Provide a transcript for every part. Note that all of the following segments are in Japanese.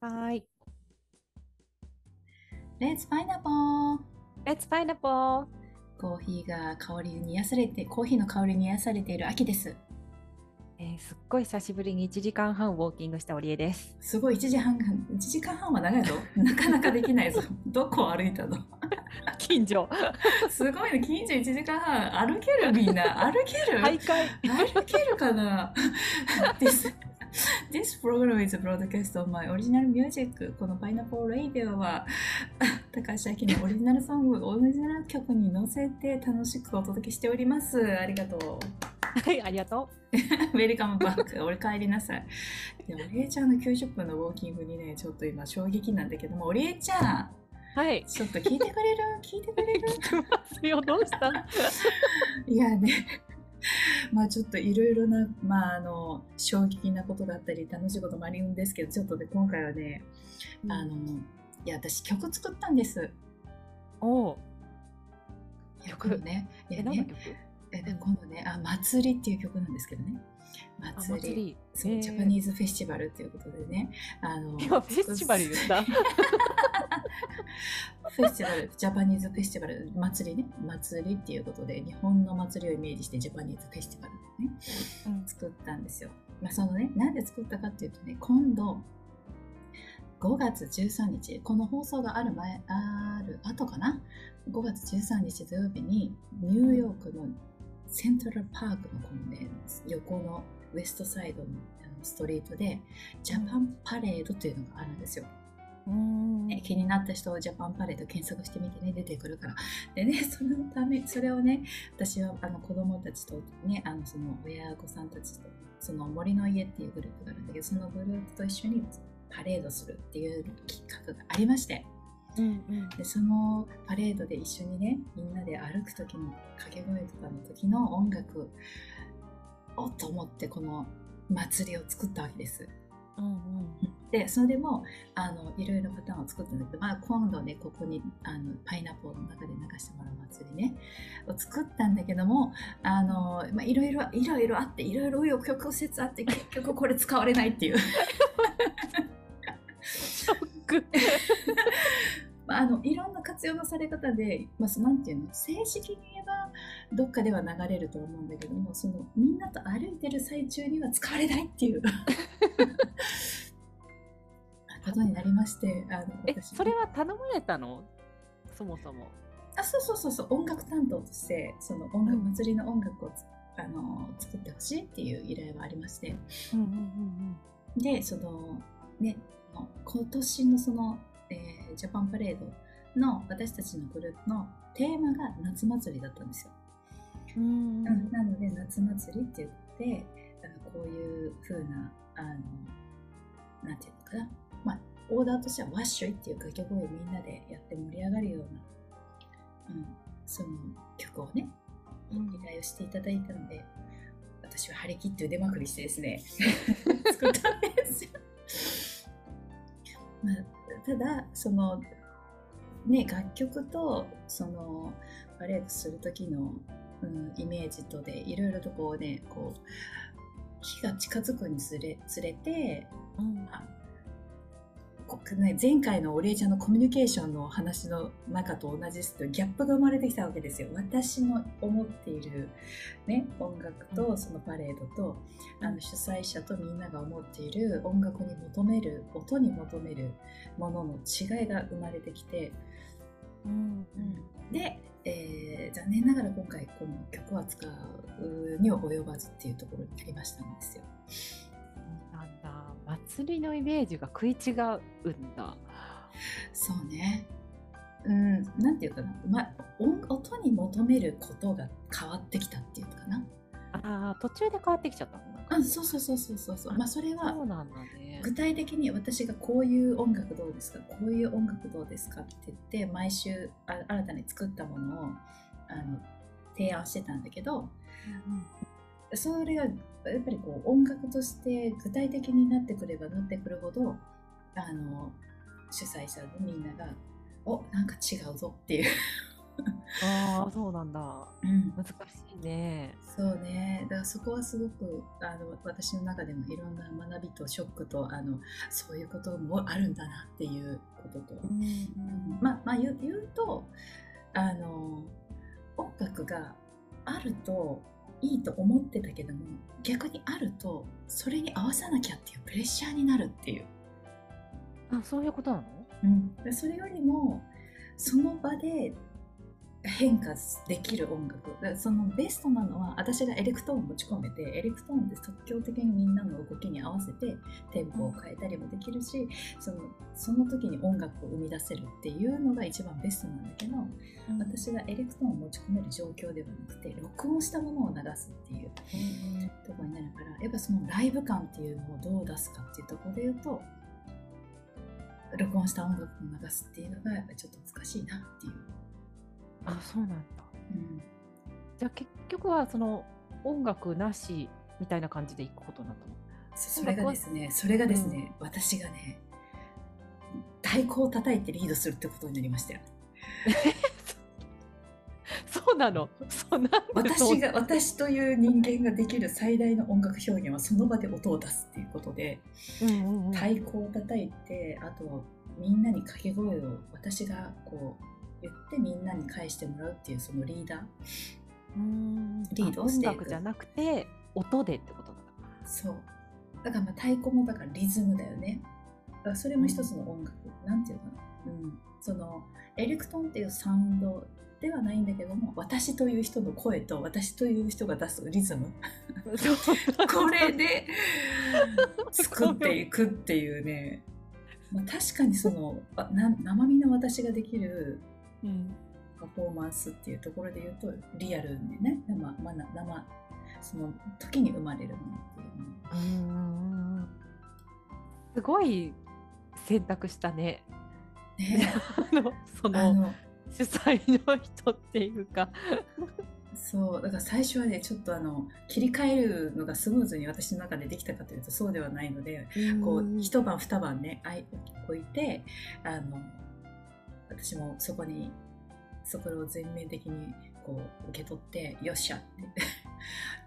はーい。Let's pineapple! Let's pineapple! コーヒーが香りに癒されて、コーヒーの香りに癒されている秋です。えーすっごい久しぶりに1時間半ウォーキングした織江です。すごい、1時半、1時間半は長いぞ。なかなかできないぞ。どこを歩いたの？近所すごいね、近所1時間半。歩けるみんな。歩ける、徘徊歩けるかな？this, this program is broadcast on my original music. このパイナポーレイディオは 高橋明のオリジナルソング、オリジナル曲に乗せて楽しくお届けしております。ありがとう。はい、ありがと ウェルカムバック。俺帰りなさい。で、おりえちゃんの90分のウォーキングにね、ちょっと今衝撃なんだけども、おりえちゃん、う。はい。ちょっと聞いてくれる？聞いてくれる？聞きますよ。どうした？いやね、まあちょっといろいろな、まああの、衝撃なことがあったり、楽しいこともあるんですけど、ちょっとね、今回はね、あの、いや、私曲作ったんです。おういや、今度ね、いえ、やね、何の曲？えで今度ね、あ、祭りっていう曲なんですけどね。あ、祭り。祭り。そう、えージャパニーズフェスティバルっていうことでね、あの、今、フェスティバル言った？フェスティバル、ジャパニーズフェスティバル、祭りね、祭りっていうことで、日本の祭りをイメージして、ジャパニーズフェスティバルね、うん作ったんですよ。まあ、そのね、なんで作ったかっていうとね、今度、5月13日、この放送がある前、ある後かな ?5 月13日土曜日に、ニューヨークのセントラルパークのこのね、横のウエストサイドのストリートで、ジャパンパレードっていうのがあるんですよ。ね、気になった人をジャパンパレード検索してみてね出てくるから。でね そのためそれをね私はあの子供たちとねあのその親御さんたちとその森の家っていうグループがあるんだけどそのグループと一緒にパレードするっていう企画がありまして。うんうん。でそのパレードで一緒にねみんなで歩く時の掛け声とかの時の音楽をと思ってこの祭りを作ったわけです。うんうんでそれでもあのいろいろパターンを作ったんだけど、まあ、今度ねここにあのパイナポーの中で流してもらう祭りねを作ったんだけどもあの、まあ、いろいろいろいろあっていろいろ紆余曲折あって結局これ使われないっていう ショック。まああのいろんな活用のされ方で、まあ、なんていうの正式に言えばどっかでは流れると思うんだけどもそのみんなと歩いてる最中には使われないっていう。ことになりましてあのえ、私。それは頼まれたの？そもそも。あそうそうそうそう。音楽担当としてその音楽、うん祭りの音楽をつあの作ってほしいっていう依頼がありまして。うんうんうんでそのね今年のその、えージャパンパレードの私たちのグループのテーマが夏祭りだったんですよ、うん。なので夏祭りって言ってあのこういう風なあのなんていうのかな。まあオーダーとしてはワッショイっていう掛け声をみんなでやって盛り上がるような、うん、その曲をねうん。依頼をしていただいたので私は張り切って腕まくりしてですね 作ったんですよ、まあ、ただそのね楽曲とそのパレードする時の、うん、イメージとでいろいろとこうねこう日が近づくにつれつれてうん。ね、前回のお礼ちゃんのコミュニケーションの話の中と同じですけどギャップが生まれてきたわけですよ。私の思っている、ね、音楽とそのパレードと、あの主催者とみんなが思っている音楽に求める音に求めるものの違いが生まれてきて、うんで、えー残念ながら今回この曲は使うには及ばずっていうところになりましたんですよ。なんだ。祭りのイメージが食い違うんだ。そうね。うん、なんていうかな、ま、音音に求めることが変わってきたっていうのかな。ああ、途中で変わってきちゃったのなんかうん、そうそうそうそうそうそう。まあ、それそはうなんだね。具体的に私がこういう音楽どうですか、こういう音楽どうですかって言って、毎週あ新たに作ったものをあの提案してたんだけど、それがやっぱりこう音楽として具体的になってくればなってくるほど、あの主催者のみんなが、おなんか違うぞっていうああ、そうなんだ。うん、難しいね。そうね。だからそこはすごくあの私の中でもいろんな学びとショックとあのそういうこともあるんだなっていうことと、うんまあまあ言うとあの音楽があるといいと思ってたけども逆にあるとそれに合わさなきゃっていうプレッシャーになるっていう、あ、そういうことなの？うん、でそれよりもその場で変化できる音楽。そのベストなのは私がエレクトーンを持ち込めてエレクトーンで即興的にみんなの動きに合わせてテンポを変えたりもできるしそのその時に音楽を生み出せるっていうのが一番ベストなんだけど私がエレクトーンを持ち込める状況ではなくて録音したものを流すっていうところになるからやっぱそのライブ感っていうのをどう出すかっていうところで言うと録音した音楽を流すっていうのがやっぱりちょっと難しいなっていう。あ、そうなんだ。うんじゃあ結局はその音楽なしみたいな感じでいくことになったの？そそれがですね、それがですね、私がね、太鼓を叩いてリードするってことになりましたよ。そうなの？そうなん私が、私という人間ができる最大の音楽表現はその場で音を出すっていうことで、うんうんうん太鼓を叩いて、あとはみんなに掛け声を私がこう言ってみんなに返してもらうっていうそのリーダー。うんリードをしていくあ音楽じゃなくて音でってことだ。そう。だからまあ太鼓もだからリズムだよね。だからそれも一つの音楽。なんていうの？かな。うん。そのエレクトーンっていうサウンドではないんだけども、私という人の声と私という人が出すリズム。これで 作っていくっていうね。まあ、確かにそのあな生身の私ができるうん。パフォーマンスっていうところで言うとリアルにね生,、まあ、な生その時に生まれるものっていうの。すごい選択したね。ね。あのそあの。の主催の人っていうか。そう。だから最初はねちょっとあの切り替えるのがスムーズに私の中でできたかというとそうではないのでこう一晩二晩ねあい置いてあの私もそこにそこを全面的にこう受け取ってよっしゃって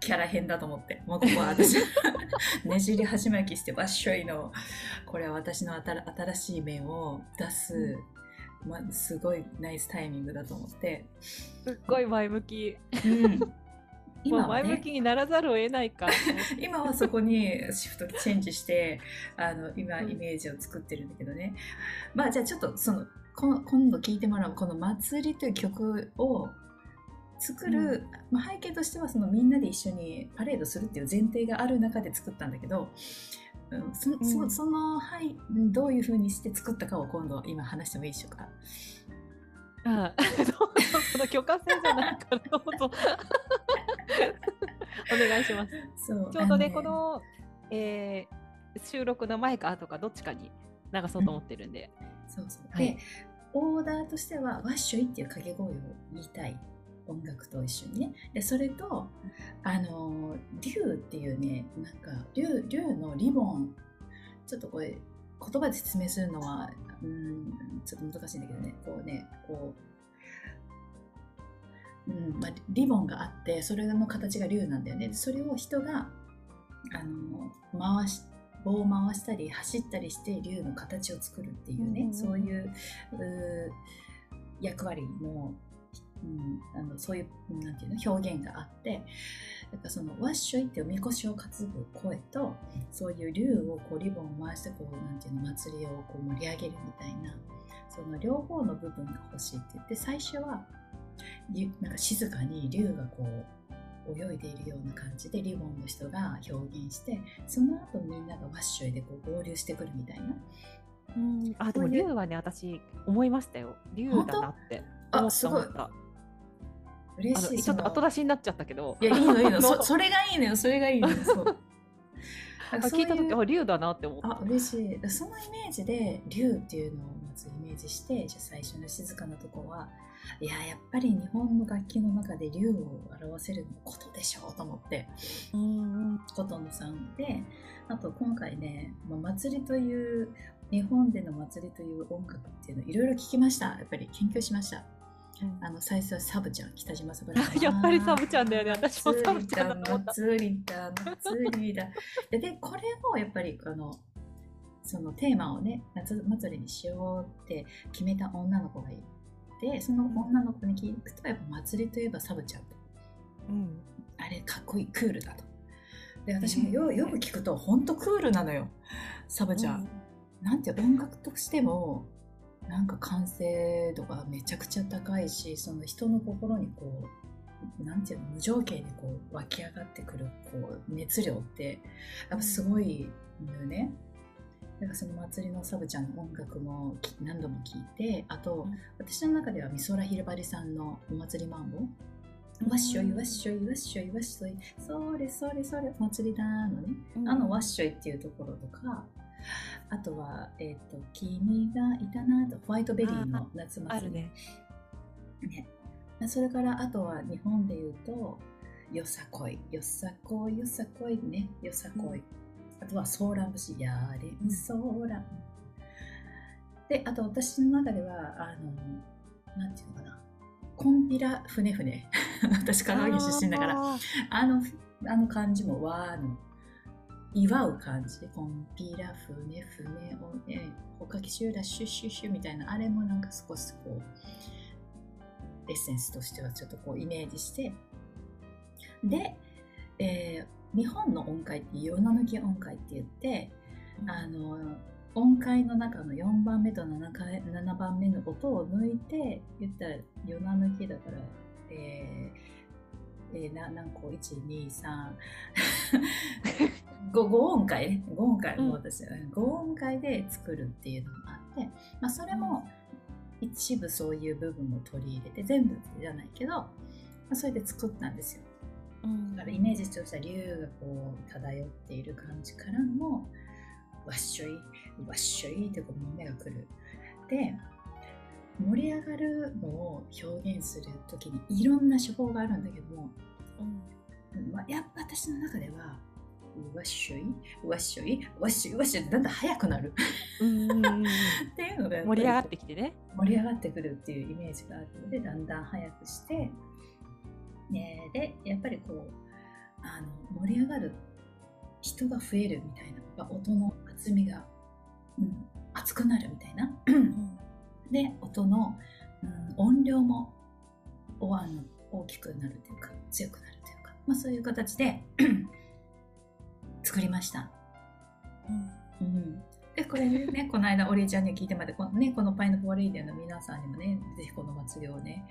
キャラ変だと思ってもうここは私 ねじり鉢巻きしてわっしょいのこれは私の新新しい面を出す、ま、すごいナイスタイミングだと思って、すっごい前向き。うん、も 今はねう前向きにならざるを得ないか。今はそこにシフトチェンジしてあの今うんイメージを作ってるんだけどね、まあじゃあちょっとその今度聴いてもらうこの「祭り」という曲を作る、まあ、背景としてはそのみんなで一緒にパレードするっていう前提がある中で作ったんだけど、うん、そうんそその、はい、どういうふうにして作ったかを今度今話してもいいでしょうか？あどうぞその許可制じゃないからどうぞ お願いします。そうちょうどねあこの、えー収録の前か後かどっちかに流そうと思ってるんで。そうそう。はいで、オーダーとしては、ワッシュイっていう掛け声を言いたい。音楽と一緒にね。で、それと、あの、竜っていうね、なんか、竜、竜のリボン、ちょっとこれ、言葉で説明するのは、うん、ちょっと難しいんだけどね、こうね、こう、うんまあ、リボンがあって、それの形が竜なんだよね。でそれを人が、あの、回し、棒を回したり走ったりして竜の形を作るっていうね、うんそういう役割の,、うん、あのそういうなんていうの表現があってやっぱそのワッショイっていうみこしを担ぐ声とそういう竜をこうリボンを回してこうなんていうの祭りをこう盛り上げるみたいなその両方の部分が欲しいって言って最初はゆなんか静かに竜がこう泳いでいるような感じでリボンの人が表現してその後みんながワッショイでこう合流してくるみたいな。うん。あでも竜はね私思いましたよ。竜だなって。あ思った思った。嬉しいちょっと後出しになっちゃったけど。いやいいのいいの。あ そそれがいいのよ。それがいいのよ。そう。あ聞いた時あ竜だなって思った。あ嬉しい。そのイメージで竜っていうのをまずイメージしてじゃあ最初の静かなとこはいややっぱり日本の楽器の中で竜を表せるのことでしょうと思って。うんうん。琴野さんであと今回ね、まあ、祭りという日本での祭りという音楽っていうのいろいろ聞きました。やっぱり研究しました。あの最初はサブちゃん北島サブちゃん。やっぱりサブちゃんだよね。私もサブちゃんだ祭りだ祭りだででこれをやっぱりあのそのテーマをね夏祭りにしようって決めた女の子がいてその女の子に聞くとやっぱ祭りといえばサブちゃんと、うん、あれかっこいいクールだと。で私もよよく聞くと本当クールなのよ。サブちゃん、なんて音楽としてもなんか完成度がめちゃくちゃ高いしその人の心にこうなんていうの無条件にこう湧き上がってくるこう熱量ってやっぱすごいのよね。だからその祭りのサブちゃんの音楽もき何度も聴いてあと、うん私の中では美空ひばりさんのお祭りマンボわっしょいわっしょいわっしょいわっしょいそれそれそれお祭りだのねうんあのワッショイっていうところとか、あとは、えっ、と、君がいたなと、ホワイトベリーの夏祭り。ね。ね。それから、あとは日本で言うと、よさこい、よさこい、よさこいね、よさこい。あとは、ソーラン節、やれん、ソーラン。で、あと私の中では、あの、なんていうのかな、コンピラ船船。私、香川県出身だから。あの、あの漢字も和の祝う感じで、コンピラ、船、船を、えおかきシューラ、シュッシュッシュみたいな、あれもなんか少しこう、エッセンスとしてはちょっとこうイメージして、で、えー日本の音階って夜な抜き音階って言って、あの、音階の中の4番目と 7, か7番目の音を抜いて、言ったら夜な抜きだから、えーえーな何個 ?123 5, 5音階ね。5音階うん。もう私、5音階で作るっていうのがあって、まあ、それも一部そういう部分を取り入れて全部じゃないけど、まあ、それで作ったんですよ。うんだからイメージとしては竜がこう漂っている感じからのわっしょいわっしょいってこう目がくる。で盛り上がるのを表現する時にいろんな手法があるんだけども、まあ、やっぱ私の中ではわっしょいわっしょいわっしょいわっしょいだんだん速くなる。うんうんうんうん。っていうのが盛り上がってきてね。盛り上がってくるっていうイメージがあるのでだんだん速くして、ね、でやっぱりこうあの盛り上がる人が増えるみたいな音の厚みが、うん、熱くなるみたいな。で音の、うん、音量もおあの大きくなるというか強くなるというか、まあ、そういう形で作りました。うんでこれねこの間お礼ちゃんに聞いてもらってこの,、ね、このパイナポーレイディアの皆さんにもねぜひこの祭りをね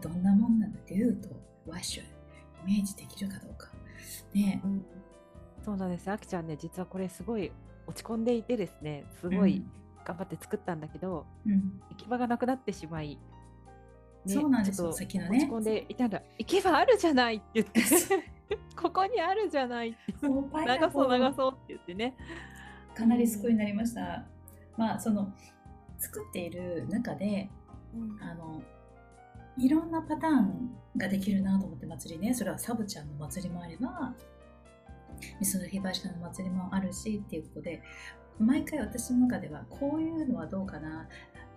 どんなもんなんだっていうとワッシュイメージできるかどうか。ね。うんそうなんです。あきちゃんね、実はこれすごい落ち込んでいてですね、すごい頑張って作ったんだけど、うん。行き場がなくなってしまい、ねそうなんですよちょっとさっきのね。落ち込んでいたら、行けばあるじゃないって言って、ここにあるじゃないって、流そう流そうって言ってね。かなり救いになりました。まあその作っている中であのいろんなパターンができるなと思って祭りねそれはサブちゃんの祭りもあれば美空ひばりさんの祭りもあるしっていうことで毎回私の中ではこういうのはどうかな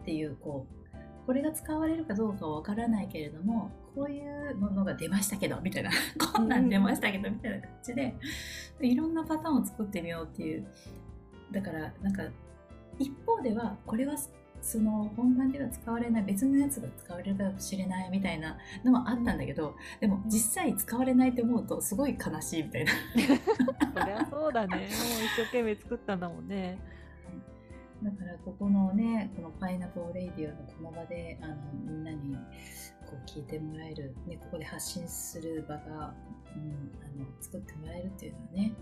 っていうこうこれが使われるかどうかはわからないけれどもこういうものが出ましたけどみたいな こんなん出ましたけどみたいな感じでいろんなパターンを作ってみようっていうだからなんか一方ではこれはその本番では使われない別のやつが使われるかもしれないみたいなのはあったんだけどでも実際使われないって思うとすごい悲しいみたいな そりゃそうだね。もう一生懸命作ったんだもんね。だからここのねこのパイナポーレイディオのこの場であのみんなにこう聞いてもらえる、ね、ここで発信する場が、うん、あの作ってもらえるっていうのはね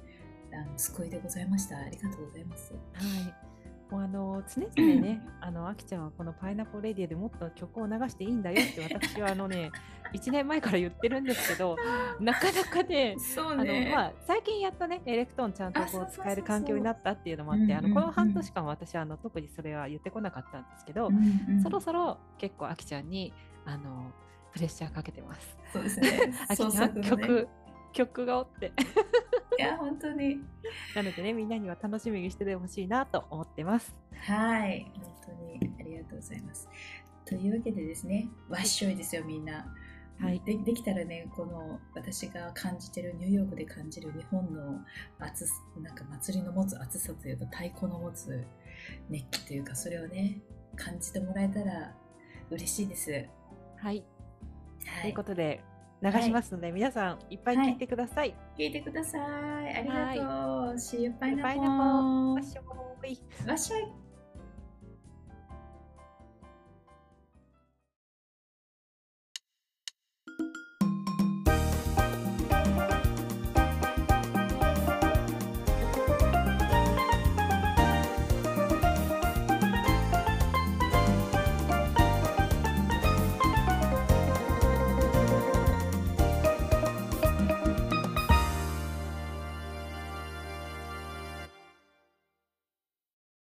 あの救いでございましたありがとうございます。はい。もうあの常々ね、あのあきちゃんはこのパイナポーレディアでもっと曲を流していいんだよって私はあのね 1年前から言ってるんですけど、なかなかね。そうあのまあ、最近やっとねエレクトーンちゃんとこう使える環境になったっていうのもあってあのこの半年間私はあの特にそれは言ってこなかったんですけど、うんうんそろそろ結構あきちゃんにあのプレッシャーかけてます。そうですね あきちゃん、曲曲がおって いや本当になのでねみんなには楽しみにしててほしいなと思ってます。はい本当にありがとうございます。というわけでですね、わっしょいですよ、みんな。はいでできたらね、この私が感じてる、ニューヨークで感じる日本の熱すなんか祭りの持つ熱さというか、太鼓の持つ熱気というか、それをね、感じてもらえたら嬉しいです。はい。というはいこ。とで流しますので、皆さんいっぱい聞いてください。聞いてください。ありがとう。See you, パイナポー pineapple. わっしょーいわっしょい。